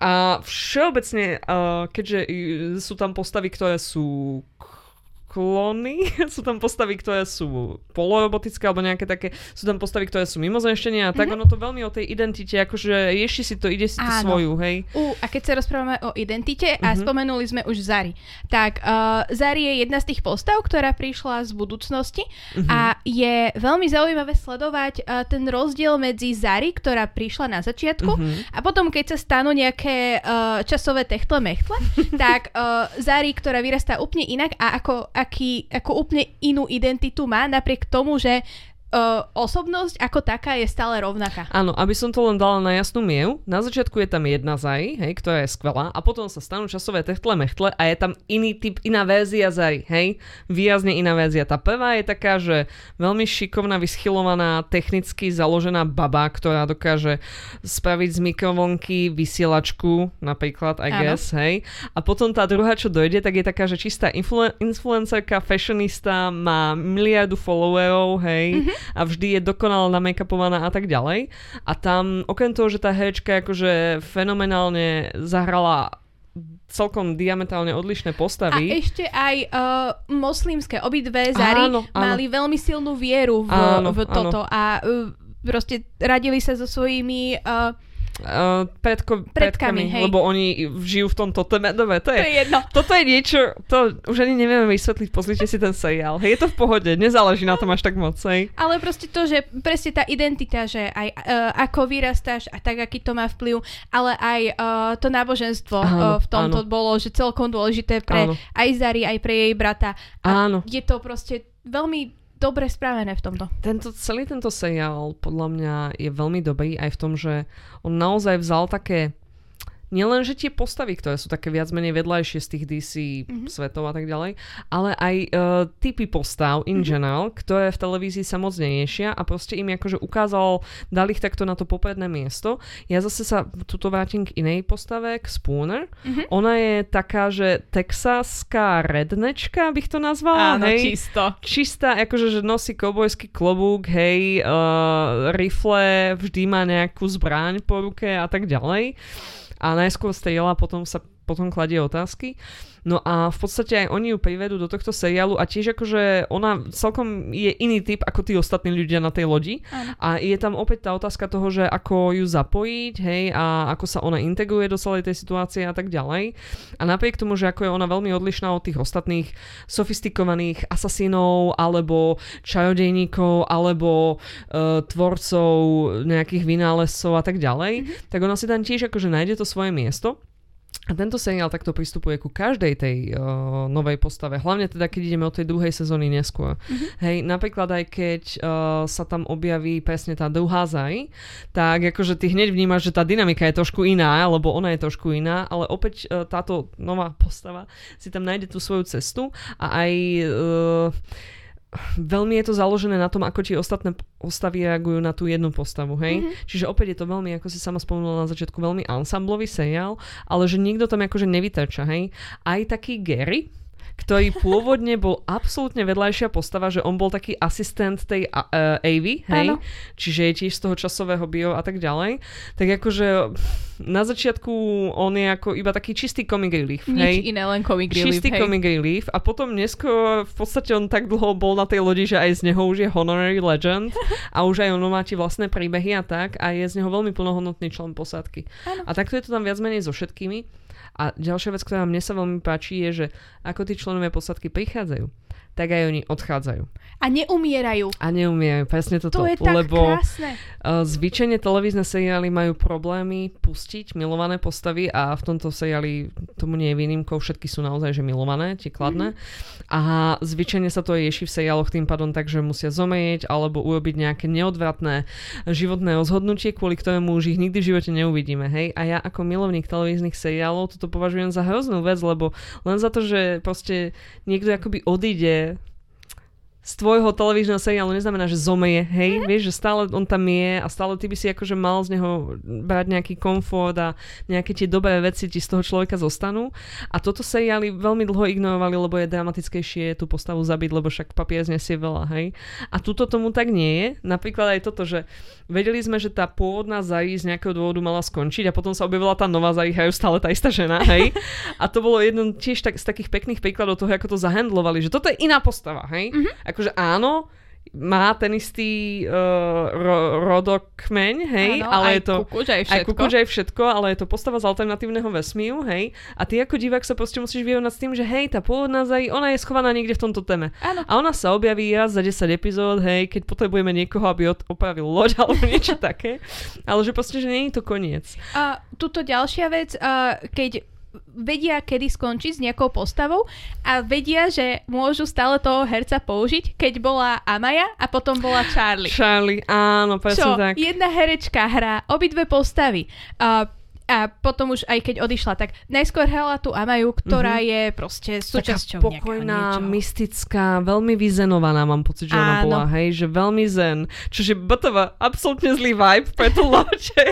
A všeobecne, uh, keďže sú tam postavy, ktoré sú klony, sú tam postavy, ktoré sú polorobotické alebo nejaké také, sú tam postavy, ktoré sú mimozemšťania a tak mm-hmm. ono to veľmi o tej identite, akože ješi si to, ide si to svoju, hej. U, a keď sa rozprávame o identite a mm-hmm. spomenuli sme už Zari, tak uh, Zari je jedna z tých postav, ktorá prišla z budúcnosti mm-hmm. a je veľmi zaujímavé sledovať uh, ten rozdiel medzi Zari, ktorá prišla na začiatku mm-hmm. a potom, keď sa stanú nejaké uh, časové techtle mechtle, tak uh, Zari, ktorá vyrastá úplne inak a ako aký, ako úplne inú identitu má, napriek tomu, že uh, osobnosť ako taká je stále rovnaká. Áno, aby som to len dala na jasnú mieru, na začiatku je tam jedna Zari, hej, ktorá je skvelá a potom sa stanú časové techtle mechtle a je tam iný typ, iná verzia Zari, hej, výrazne iná verzia. Tá prvá je taká, že veľmi šikovná, vyschylovaná, technicky založená baba, ktorá dokáže spraviť z mikrovlnky vysielačku, napríklad, I guess, hej. A potom tá druhá, čo dojde, tak je taká, že čistá influ- influencerka, fashionista, má miliardu followerov, hej, mm-hmm a vždy je dokonale namakeupovaná a tak ďalej. A tam, okrem toho, že tá herečka akože fenomenálne zahrala celkom diametrálne odlišné postavy. A ešte aj uh, moslimské, obidve Zary áno, áno. mali veľmi silnú vieru v, áno, v toto áno. a uh, proste radili sa so svojimi uh, Uh, predko, predkami, predkami lebo oni žijú v tomto. Dobre, to je, to je jedno. Toto je niečo, to už ani nevieme vysvetliť, pozrite si ten seriál. Hej, je to v pohode, nezáleží na tom až tak moc. Hej. Ale proste to, že presne tá identita, že aj uh, ako vyrastáš a tak, aký to má vplyv, ale aj uh, to náboženstvo áno, uh, v tomto áno. bolo, že celkom dôležité pre áno. aj Zari, aj pre jej brata. A áno. Je to proste veľmi dobre spravené v tomto. Tento, celý tento seriál podľa mňa je veľmi dobrý aj v tom, že on naozaj vzal také nielen, že tie postavy, ktoré sú také viac menej vedľajšie z tých DC mm-hmm. svetov a tak ďalej, ale aj uh, typy postav in mm-hmm. general, ktoré v televízii sa moc neriešia a proste im akože ukázal, dali ich takto na to popredné miesto. Ja zase sa tuto vrátim k inej postave, k Spooner. Mm-hmm. Ona je taká, že texaská rednečka, bych to nazvala. Áno, hej? čisto. Čistá, akože že nosí kobojský klobúk, hej, uh, rifle, vždy má nejakú zbraň po ruke a tak ďalej a najskôr strieľa, potom sa potom kladie otázky. No a v podstate aj oni ju privedú do tohto seriálu a tiež akože ona celkom je iný typ ako tí ostatní ľudia na tej lodi. A je tam opäť tá otázka toho, že ako ju zapojiť, hej, a ako sa ona integruje do celej tej situácie a tak ďalej. A napriek tomu, že ako je ona veľmi odlišná od tých ostatných sofistikovaných asasínov alebo čarodejníkov alebo uh, tvorcov nejakých vynálezcov a tak ďalej, mm-hmm. tak ona si tam tiež akože nájde to svoje miesto. A tento seriál takto pristupuje ku každej tej uh, novej postave, hlavne teda keď ideme od tej druhej sezóny neskôr. Mm-hmm. Hej, napríklad aj keď uh, sa tam objaví presne tá druhá Zaj, tak akože ty hneď vnímaš, že tá dynamika je trošku iná, lebo ona je trošku iná, ale opäť uh, táto nová postava si tam nájde tú svoju cestu a aj uh, veľmi je to založené na tom, ako ti ostatné postavy reagujú na tú jednu postavu, hej? Mm-hmm. Čiže opäť je to veľmi, ako si sama spomenula na začiatku, veľmi ansamblový seriál, ale že nikto tam akože nevytača, hej? Aj taký Gary, ktorý pôvodne bol absolútne vedľajšia postava, že on bol taký asistent tej uh, Avy, hej? Áno. Čiže je tiež z toho časového bio a tak ďalej. Tak akože na začiatku on je ako iba taký čistý comic relief, Nič hej? iné, len comic relief, Čistý hej. comic relief a potom neskôr v podstate on tak dlho bol na tej lodi, že aj z neho už je honorary legend a už aj on má tie vlastné príbehy a tak a je z neho veľmi plnohodnotný člen posádky. Áno. A takto je to tam viac menej so všetkými. A ďalšia vec, ktorá mne sa veľmi páči, je, že ako tí členovia posádky prichádzajú, tak aj oni odchádzajú. A neumierajú. A neumierajú, presne toto. To je tak lebo krásne. uh, zvyčajne televízne seriály majú problémy pustiť milované postavy a v tomto seriáli tomu nie je výnimkou, všetky sú naozaj že milované, tie kladné. Mm-hmm. A zvyčajne sa to rieši v seriáloch tým pádom tak, že musia zomrieť alebo urobiť nejaké neodvratné životné rozhodnutie, kvôli ktorému už ich nikdy v živote neuvidíme. Hej? A ja ako milovník televíznych seriálov toto považujem za hroznú vec, lebo len za to, že proste niekto akoby odíde Yeah. Z tvojho televízneho seriálu neznamená, že zomrie, hej, mm-hmm. vieš, že stále on tam je a stále ty by si akože mal z neho brať nejaký komfort a nejaké tie dobré veci ti z toho človeka zostanú. A toto seriály veľmi dlho ignorovali, lebo je dramatickejšie tú postavu zabiť, lebo však papier znesie veľa, hej. A tuto tomu tak nie je. Napríklad aj toto, že vedeli sme, že tá pôvodná Zai z nejakého dôvodu mala skončiť a potom sa objavila tá nová Zai, hej, stále tá istá žena, hej. A to bolo jedno tiež tak, z takých pekných príkladov toho, ako to zahandlovali, že toto je iná postava, hej. Mm-hmm akože áno, má ten istý uh, ro- rodokmeň, hej, Áno, ale aj je to... kukuč, aj Aj všetko. kukuč, aj všetko, ale je to postava z alternatívneho vesmíru, hej. A ty ako divák sa proste musíš vyrovnať s tým, že hej, tá pôvodná Zai, ona je schovaná niekde v tomto téme. Áno. A ona sa objaví raz za 10 epizód, hej, keď potrebujeme niekoho, aby od- opravil loď alebo niečo také. Ale že proste, že nie je to koniec. A tuto ďalšia vec, a keď vedia, kedy skončiť s nejakou postavou a vedia, že môžu stále toho herca použiť, keď bola Amaya a potom bola Charlie. Charlie, áno, presne Čo? tak. Jedna herečka hrá obidve postavy. A a potom už aj keď odišla, tak najskôr hrala tú Amaju, ktorá mm-hmm. je proste súčasťou Taká pokojná, mystická, veľmi vyzenovaná mám pocit, že ona Áno. bola, hej, že veľmi zen. Čože botová, absolútne zlý vibe pre tú.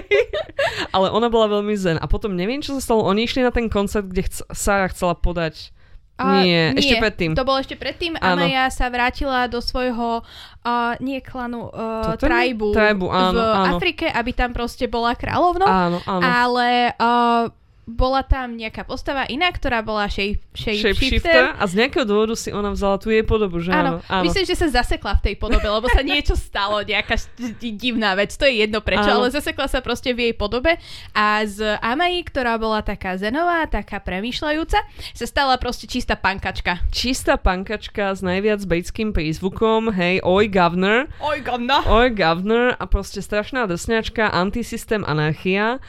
Ale ona bola veľmi zen. A potom neviem, čo sa stalo, oni išli na ten koncert, kde chc- Sarah chcela podať A, nie, ešte predtým. To bolo ešte predtým. Áno. Amaya sa vrátila do svojho, uh, nie klanu, uh, tribu, tribu, áno, v áno. Afrike, aby tam proste bola kráľovnou. Áno, áno. Ale uh, bola tam nejaká postava iná, ktorá bola shape, shape, Shapeshifter a z nejakého dôvodu si ona vzala tú jej podobu, že áno? Áno, myslím, že sa zasekla v tej podobe, lebo sa niečo stalo, nejaká divná vec, to je jedno prečo, Áno. ale zasekla sa proste v jej podobe a z Amai, ktorá bola taká zenová, taká premýšľajúca, sa stala proste čistá pankačka. Čistá pankačka s najviac britským prízvukom, hej, oj governor, Oj, gonna. oj governor a proste strašná drsňačka, antisystém, anarchia.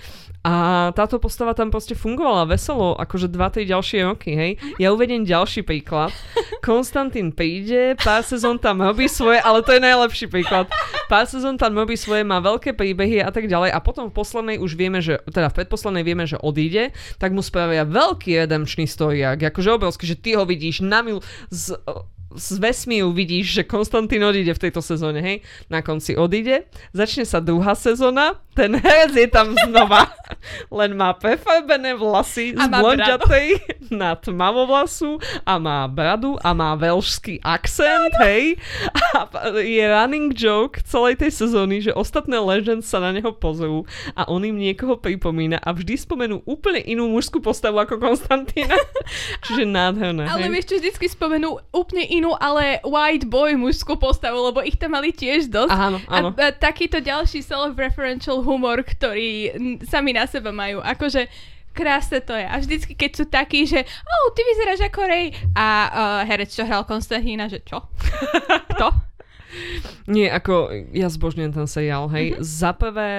A táto postava tam proste fungovala veselo, akože 2-3 ďalšie roky, hej. Ja uvediem ďalší príklad. Konstantín príde, pár sezón tam robí svoje, ale to je najlepší príklad. Pár sezón tam robí svoje, má veľké príbehy a tak ďalej a potom v poslednej už vieme, že, teda v predposlednej vieme, že odíde, tak mu spravia veľký redempčný storiak, akože obrovský, že ty ho vidíš na mil z z vesmíru vidíš, že Konstantín odíde v tejto sezóne, hej, na konci odíde, začne sa druhá sezóna, ten herec je tam znova, len má prefarbené vlasy z blondiatej na tmavovlasu a má bradu a má veľšský akcent, hej, a je running joke celej tej sezóny, že ostatné legends sa na neho pozrú a on im niekoho pripomína a vždy spomenú úplne inú mužskú postavu ako Konstantína. Čiže nádherné. Ale hej. vieš čo, vždycky spomenú úplne inú, ale white boy mužskú postavu, lebo ich tam mali tiež dosť. Áno, áno. A, a takýto ďalší self-referential humor, ktorý sami na seba majú. Akože krásne to je. A vždycky, keď sú takí, že oh, ty vyzeráš ako Ray. A uh, herec, čo hral Konstantína, že čo? Kto? Nie, ako ja zbožňujem ten seriál, hej. Mhm. Mm-hmm. Za prvé,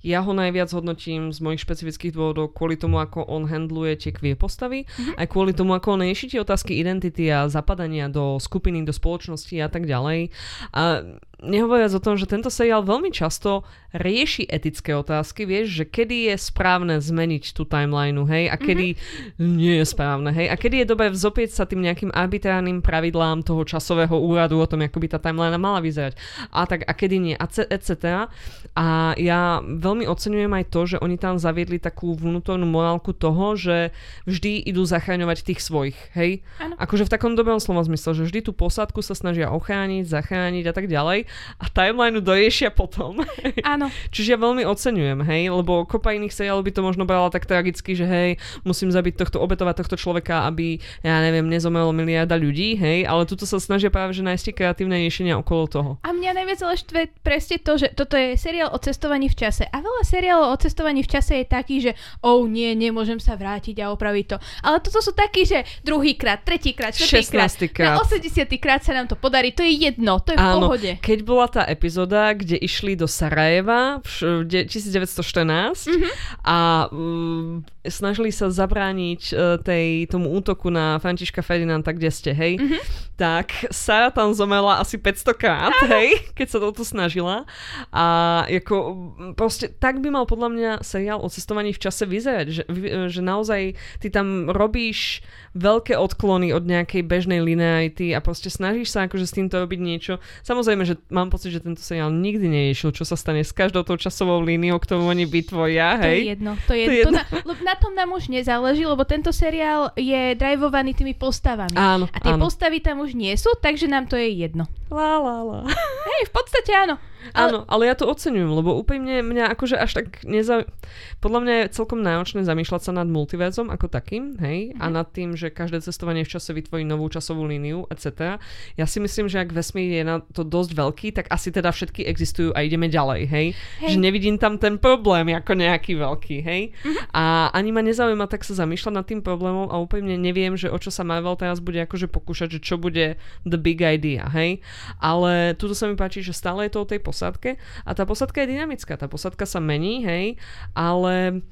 ja ho najviac hodnotím z mojich špecifických dôvodov kvôli tomu, ako on handluje tie queer postavy, Mhm. mm-hmm. aj kvôli tomu, ako on rieši tie otázky identity a zapadania do skupiny, do spoločnosti a tak ďalej. A nehovoriac o tom, že tento seriál veľmi často rieši etické otázky, vieš, že kedy je správne zmeniť tú timelineu, hej, a kedy mm-hmm. nie je správne, hej, a kedy je dobré vzopieť sa tým nejakým arbitrárnym pravidlám toho časového úradu o tom, ako by tá timeline mala vyzerať. A tak, a kedy nie, a etc. A ja veľmi oceňujem aj to, že oni tam zaviedli takú vnútornú morálku toho, že vždy idú zachraňovať tých svojich, hej. Áno. Akože v takom dobrom slova zmysle, že vždy tú posádku sa snažia ochrániť, zachrániť a tak ďalej a timelineu doriešia potom. Áno. Čiže ja veľmi oceňujem, hej, lebo kopa iných seriálov by to možno brala tak tragicky, že hej, musím zabiť tohto, obetovať tohto človeka, aby, ja neviem, nezomrelo miliarda ľudí, hej, ale tuto sa snažia práve, že nájsť kreatívne riešenia okolo toho. A mňa najviac ale štve presne to, že toto je seriál o cestovaní v čase. A veľa seriálov o cestovaní v čase je taký, že oh nie, nemôžem sa vrátiť a opraviť to. Ale toto sú takí, že druhýkrát, tretíkrát, štvrtýkrát, 16. krát. na 80. krát sa nám to podarí. To je jedno, to je v Áno, pohode. keď bola tá epizóda, kde išli do Sarajeva v š- v de- 1914 mm-hmm. a um, snažili sa zabrániť uh, tej, tomu útoku na Františka Ferdinanda, kde ste, hej, mm-hmm. tak Sara tam zomela asi 500 krát, hej, keď sa toto snažila. A ako, proste tak by mal podľa mňa seriál o cestovaní v čase vyzerať, že, že naozaj ty tam robíš veľké odklony od nejakej bežnej linearity a proste snažíš sa akože s týmto robiť niečo. Samozrejme, že mám pocit, že tento seriál nikdy neriešil, čo sa stane s každou tou časovou líniou, ktorú oni vytvoria, To je hej. jedno. To je, To je to jedno. na, na tom nám už nezáleží, lebo tento seriál je drivovaný tými postavami. Áno, a tie áno. postavy tam už nie sú, takže nám to je jedno. Lá, lá, lá. Hej, v podstate áno. Ale- Áno, ale ja to oceňujem, lebo úprimne mňa akože až tak neza... Podľa mňa je celkom náročné zamýšľať sa nad multiverzom ako takým, hej, a nad tým, že každé cestovanie v čase vytvorí novú časovú líniu, etc. Ja si myslím, že ak vesmír je na to dosť veľký, tak asi teda všetky existujú a ideme ďalej, hej. Hej. Že nevidím tam ten problém ako nejaký veľký, hej. A ani ma nezaujíma tak sa zamýšľať nad tým problémom a úprimne neviem, že o čo sa Marvel teraz bude akože pokúšať, že čo bude the big idea, hej. Ale tuto sa mi páči, že stále je to o tej posádke a tá posádka je dynamická, tá posádka sa mení, hej, ale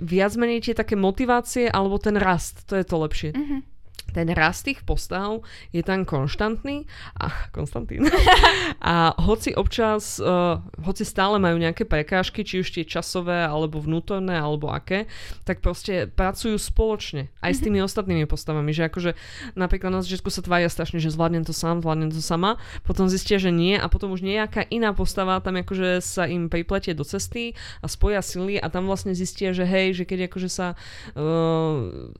viac menej tie také motivácie alebo ten rast, to je to lepšie. Mhm. Ten rast tých postav je tam konštantný a Konstantín. a hoci občas, uh, hoci stále majú nejaké prekážky, či už tie časové, alebo vnútorné, alebo aké, tak proste pracujú spoločne aj s tými ostatnými postavami, že akože napríklad na začiatku sa tvária strašne, že zvládnem to sám, zvládnem to sama, potom zistia, že nie a potom už nejaká iná postava tam akože sa im pripletie do cesty a spoja sily a tam vlastne zistia, že hej, že keď akože sa uh,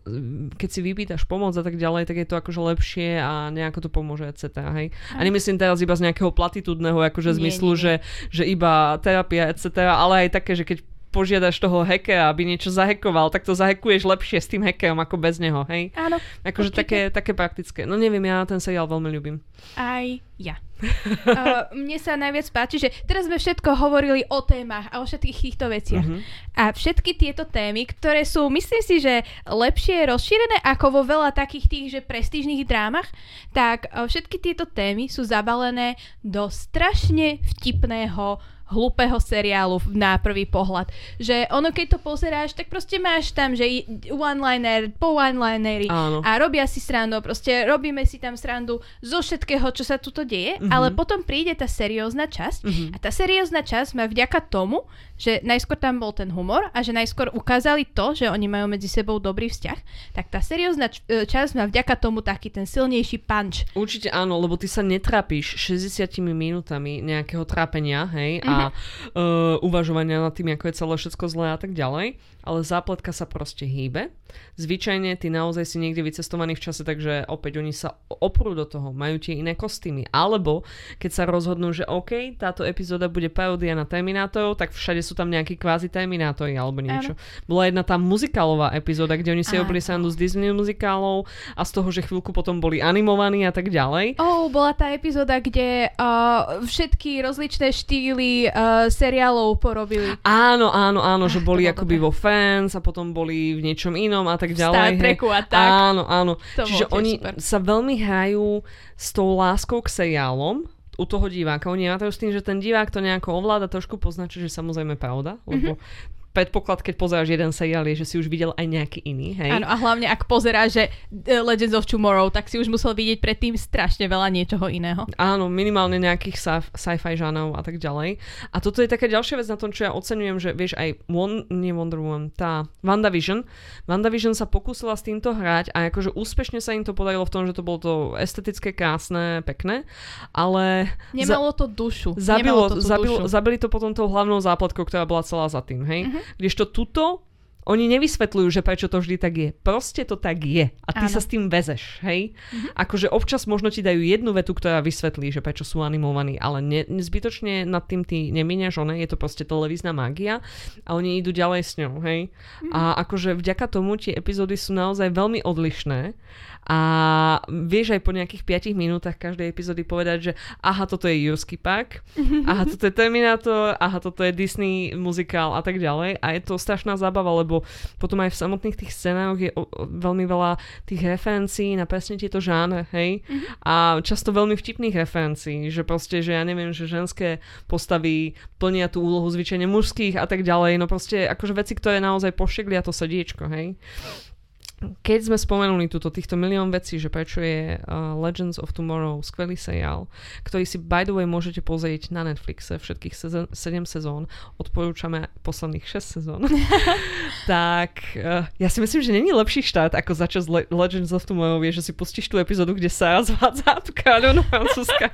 keď si vypýtaš pomoc a tak ďalej, tak je to akože lepšie a nejako to pomôže, etc. Hej? A nemyslím teraz iba z nejakého platitudného akože zmyslu, nie, nie. Že, že iba terapia, etc. Ale aj také, že keď požiadaš toho hackera, aby niečo zahekoval, tak to zahekuješ lepšie s tým hackerom ako bez neho, hej? Áno, Akože také, také praktické. No neviem, ja ten seriál veľmi ľúbim. aj ja. uh, mne sa najviac páči, že teraz sme všetko hovorili o témach a o všetkých týchto veciach. Mhm. A všetky tieto témy, ktoré sú, myslím si, že lepšie rozšírené ako vo veľa takých tých, že prestížnych drámach, tak uh, všetky tieto témy sú zabalené do strašne vtipného hlupého seriálu na prvý pohľad. Že ono, keď to pozeráš, tak proste máš tam, že one-liner, po one-linery a robia si srandu, proste robíme si tam srandu zo všetkého, čo sa tuto deje, mm-hmm. ale potom príde tá seriózna časť mm-hmm. a tá seriózna časť má vďaka tomu, že najskôr tam bol ten humor a že najskôr ukázali to, že oni majú medzi sebou dobrý vzťah, tak tá seriózna č- e, časť má vďaka tomu taký ten silnejší punch. Určite áno, lebo ty sa netrapíš 60 minútami nejakého trápenia, hej, mm-hmm. a uh, uvažovania nad tým, ako je celé všetko zlé a tak ďalej, ale zápletka sa proste hýbe. Zvyčajne ty naozaj si niekde vycestovaný v čase, takže opäť oni sa oprú do toho, majú tie iné kostýmy. Alebo keď sa rozhodnú, že OK, táto epizóda bude paródia na Terminátorov, tak všade sú tam nejakí kvázi Terminátori alebo niečo. Ano. Bola jedna tá muzikálová epizóda, kde oni si robili sandu z Disney muzikálov a z toho, že chvíľku potom boli animovaní a tak ďalej. Oh, bola tá epizóda, kde uh, všetky rozličné štýly uh, seriálov porobili. Áno, áno, áno, že boli akoby vo Fans a potom boli v niečom inom a tak ďalej. Star Treku a tak. Áno, áno. To Čiže oni super. sa veľmi hrajú s tou láskou k seriálom u toho diváka. Oni to s tým, že ten divák to nejako ovláda, trošku poznačí, že samozrejme pravda, lebo mm-hmm predpoklad, keď pozeráš jeden seriál, je, že si už videl aj nejaký iný, hej? Áno, a hlavne ak pozeráš, že e, Legends of Tomorrow, tak si už musel vidieť predtým strašne veľa niečoho iného. Áno, minimálne nejakých sci-fi žánov a tak ďalej. A toto je taká ďalšia vec na tom, čo ja oceňujem, že vieš aj One, nie Wonder Woman, tá WandaVision. WandaVision sa pokúsila s týmto hrať a akože úspešne sa im to podarilo v tom, že to bolo to estetické, krásne, pekné, ale... Nemalo to dušu. Zabilo, to zabilo, dušu. Zabili to potom tou hlavnou zápletkou, ktorá bola celá za tým, hej? Uh-huh. Kdežto tuto oni nevysvetľujú, že prečo to vždy tak je. Proste to tak je. A ty Áno. sa s tým vezeš, hej? Mm-hmm. Akože občas možno ti dajú jednu vetu, ktorá vysvetlí, že prečo sú animovaní, ale ne, zbytočne nad tým ty nemíňaš, one, je to proste televízna mágia a oni idú ďalej s ňou, hej? Mm-hmm. A akože vďaka tomu tie epizódy sú naozaj veľmi odlišné a vieš aj po nejakých 5 minútach každej epizódy povedať, že aha, toto je Jurský park, aha, toto je Terminator, aha, toto je Disney muzikál a tak ďalej. A je to strašná zábava, lebo potom aj v samotných tých scénách je o, o, veľmi veľa tých referencií na presne tieto žáne, hej? Mm-hmm. A často veľmi vtipných referencií, že proste, že ja neviem, že ženské postavy plnia tú úlohu zvyčajne mužských a tak ďalej. No proste akože veci, ktoré naozaj pošeglia to srdiečko, hej? Keď sme spomenuli túto týchto milión vecí, že prečo je uh, Legends of Tomorrow skvelý seriál, ktorý si by the way môžete pozrieť na Netflixe všetkých sezon, 7 sezón, odporúčame posledných 6 sezón, tak uh, ja si myslím, že není lepší štát ako začať Le- Legends of Tomorrow, je, že si pustíš tú epizódu, kde sa zvádza tú kráľovnú francúzska.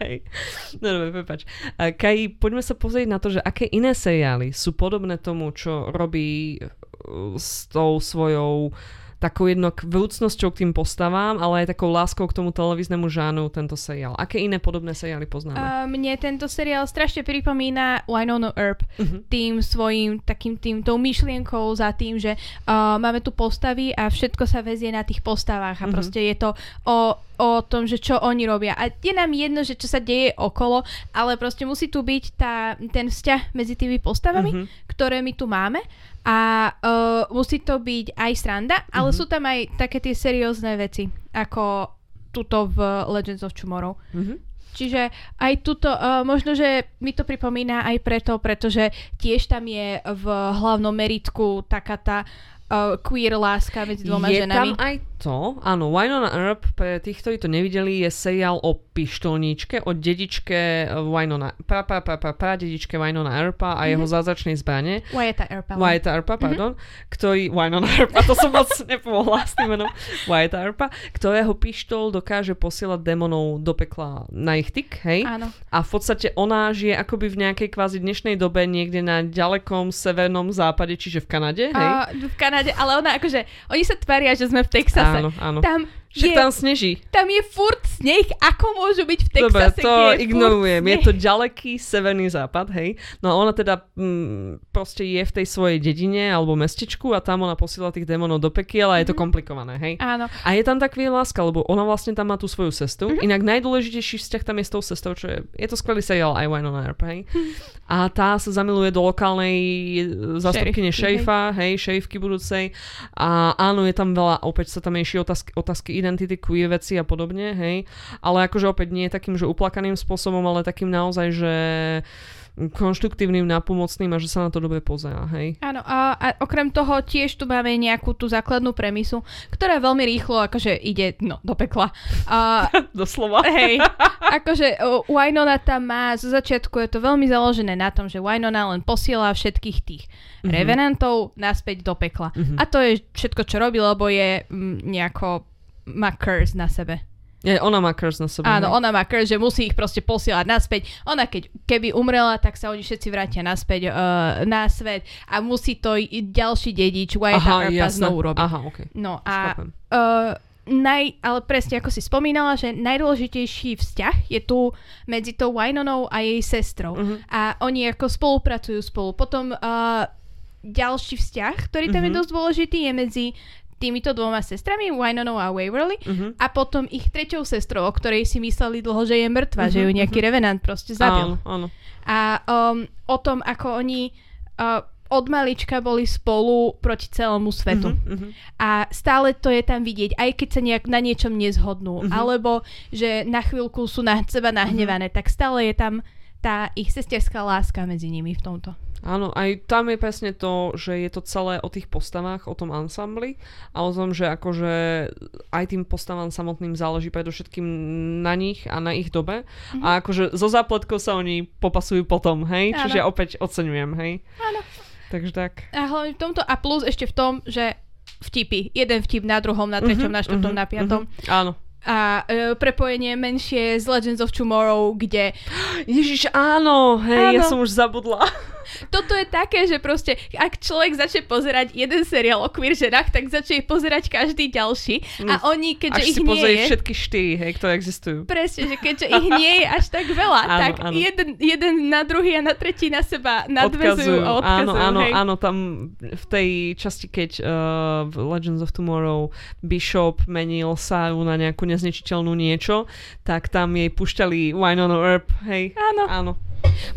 No dobre, prepač. Uh, Kai, poďme sa pozrieť na to, že aké iné seriály sú podobné tomu, čo robí uh, s tou svojou takou jednak vrúcnosťou k tým postavám, ale aj takou láskou k tomu televíznemu žánu tento seriál. Aké iné podobné seriály poznáme? Uh, mne tento seriál strašne pripomína Winona Earp uh-huh. tým svojím takým tým, tou myšlienkou za tým, že uh, máme tu postavy a všetko sa vezie na tých postavách a uh-huh. proste je to o, o tom, že čo oni robia. A je nám jedno, že čo sa deje okolo, ale proste musí tu byť tá, ten vzťah medzi tými postavami, uh-huh. ktoré my tu máme a uh, musí to byť aj sranda, ale mm-hmm. sú tam aj také tie seriózne veci, ako tuto v Legends of Tomorrow. Mm-hmm. Čiže aj tuto, uh, možno, že mi to pripomína aj preto, pretože tiež tam je v hlavnom meritku taká tá uh, queer láska medzi dvoma je ženami. Je tam aj to, áno, Winona Earp, pre tých, ktorí to nevideli, je seriál o pištolníčke, o dedičke Winona, pra, pra, pra, pra, pra dedičke Winona Earpa a mm-hmm. jeho mhm. zázračnej zbrane. Wyatta Earpa. Wyatta Earpa, mhm. pardon, mm-hmm. ktorý, Winona Earpa, to som moc nepomohla s tým menom, Wyatta Earpa, ktorého pištol dokáže posielať démonov do pekla na ich tyk, hej? Áno. A v podstate ona žije akoby v nejakej kvázi dnešnej dobe niekde na ďalekom severnom západe, čiže v Kanade, hej? Uh, v Kanade, ale ona akože, oni sa tvária, že sme v Texase. Áno, áno. Tam je, tam sneží. Tam je furt sneh, ako môžu byť v Texase, Dobre, to je ignorujem. Je to ďaleký severný západ, hej. No a ona teda mm, proste je v tej svojej dedine alebo mestečku a tam ona posiela tých démonov do pekiel a je to mm-hmm. komplikované, hej. Áno. A je tam tak láska, lebo ona vlastne tam má tú svoju cestu. Mm-hmm. Inak najdôležitejší vzťah tam je s tou sestou, čo je, je to skvelý seriál aj Winona Earp, hej. Mm-hmm. A tá sa zamiluje do lokálnej e, zastupkyne šejfa, hej, šejfky budúcej. A áno, je tam veľa, opäť sa tam rieši otázky, otázky identity, queer veci a podobne, hej. Ale akože opäť nie takým, že uplakaným spôsobom, ale takým naozaj, že konštruktívnym, napomocným a že sa na to dobre pozerá, hej. Áno, a, a okrem toho tiež tu máme nejakú tú základnú premisu, ktorá veľmi rýchlo akože ide, no, do pekla. A, Doslova. hej, akože Wynonna tam má, zo začiatku je to veľmi založené na tom, že Wynonna len posiela všetkých tých mm-hmm. revenantov naspäť do pekla. Mm-hmm. A to je všetko, čo robí, lebo je mm, nejako má curse na sebe. Je, ona má curse na sebe. Áno, hej. ona má curse, že musí ich proste posielať naspäť. Ona keď, keby umrela, tak sa oni všetci vrátia naspäť uh, na svet a musí to ďalší dedič White Earpa znovu robiť. Aha, okay. No a Chápem. uh, naj, ale presne ako si spomínala, že najdôležitejší vzťah je tu medzi tou Wynonou a jej sestrou. Mhm. A oni ako spolupracujú spolu. Potom uh, ďalší vzťah, ktorý tam je Mhm. dosť dôležitý, je medzi týmito dvoma sestrami, Wynonou a Waverly, Mhm. a potom ich treťou sestrou, o ktorej si mysleli dlho, že je mŕtva, že ju Mhm, nejaký revenant proste zabil. Áno, áno. A um, o tom, ako oni uh, od malička boli spolu proti celému svetu. Mhm, mhm. A stále to je tam vidieť, aj keď sa nejak na niečom nezhodnú, Mhm. alebo že na chvíľku sú na seba nahnevané, tak stále je tam tá ich sesterská láska medzi nimi v tomto. Áno, aj tam je presne to, že je to celé o tých postavách, o tom ansambli a o tom, že akože aj tým postavám samotným záleží predovšetkým na nich a na ich dobe Mhm. a akože zo zápletkou sa oni popasujú potom, hej? Áno. Čiže opäť oceňujem, hej? Áno. Takže tak. A hlavne v tomto a plus ešte v tom, že vtipy. Jeden vtip na druhom, na treťom, Mhm, na štvrtom, mhm, na piatom. mhm. Áno. A e, prepojenie menšie z Legends of Tomorrow, kde Ježiš, áno, hej, ja Áno. som už zabudla. toto je také, že proste, ak človek začne pozerať jeden seriál o queer ženách, tak začne pozerať každý ďalší. A oni, keďže Až ich si nie je... všetky štyri, hej, ktoré existujú. Presne, že keďže ich nie je až tak veľa, Áno, tak áno. Jeden, jeden na druhý a na tretí na seba nadvezujú a odkazujú. Áno, áno, hej. áno, tam v tej časti, keď uh, v Legends of Tomorrow Bishop menil Saru na nejakú neznečiteľnú niečo, tak tam jej pušťali Wine on Earp, hej. Áno. Áno.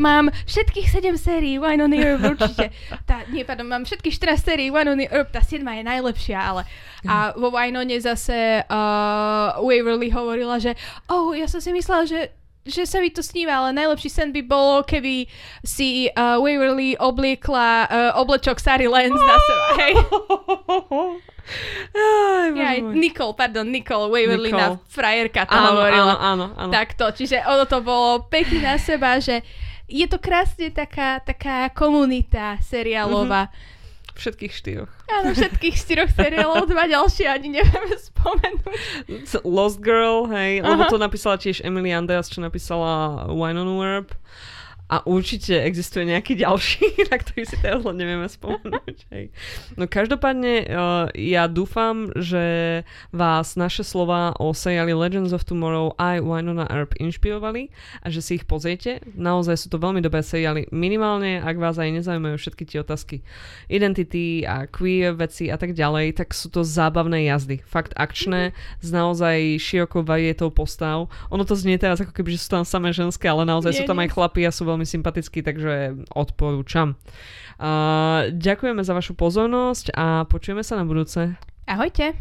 Mám všetkých 7 sérií Wine on the Earth určite. Tá, nie, pardon, mám všetkých 14 sérií Wine on the Earth, tá 7 je najlepšia, ale a vo Winone zase uh, Waverly hovorila, že oh, ja som si myslela, že že sa mi to sníva, ale najlepší sen by bolo, keby si uh, Waverly obliekla uh, oblečok Sary Lance na seba, hej. Aj, môj. Nicole, pardon, Nicole Waverly Nicole. na frajerka to áno, hovorila. áno, áno, áno. Takto, čiže ono to bolo pekne na seba, že je to krásne taká, taká komunita seriálová. Všetkých štyroch. Áno, všetkých štyroch seriálov, dva ďalšie ani nevieme spomenúť. Lost Girl, hej, lebo Aha. to napísala tiež Emily Andreas, čo napísala Wine on Earp. A určite existuje nejaký ďalší, na ktorý si teraz len nevieme spomenúť. Hej. No každopádne uh, ja dúfam, že vás naše slova o seriáli Legends of Tomorrow aj Winona Earp inšpirovali a že si ich pozriete. Naozaj sú to veľmi dobré seriály. Minimálne, ak vás aj nezaujímajú všetky tie otázky identity a queer veci a tak ďalej, tak sú to zábavné jazdy. Fakt akčné, s naozaj širokou varietou postav. Ono to znie teraz ako keby, že sú tam samé ženské, ale naozaj Nie, sú tam nie. aj chlapi a sú veľmi sympatickí, takže odporúčam. Uh, ďakujeme za vašu pozornosť a počujeme sa na budúce. Ahojte.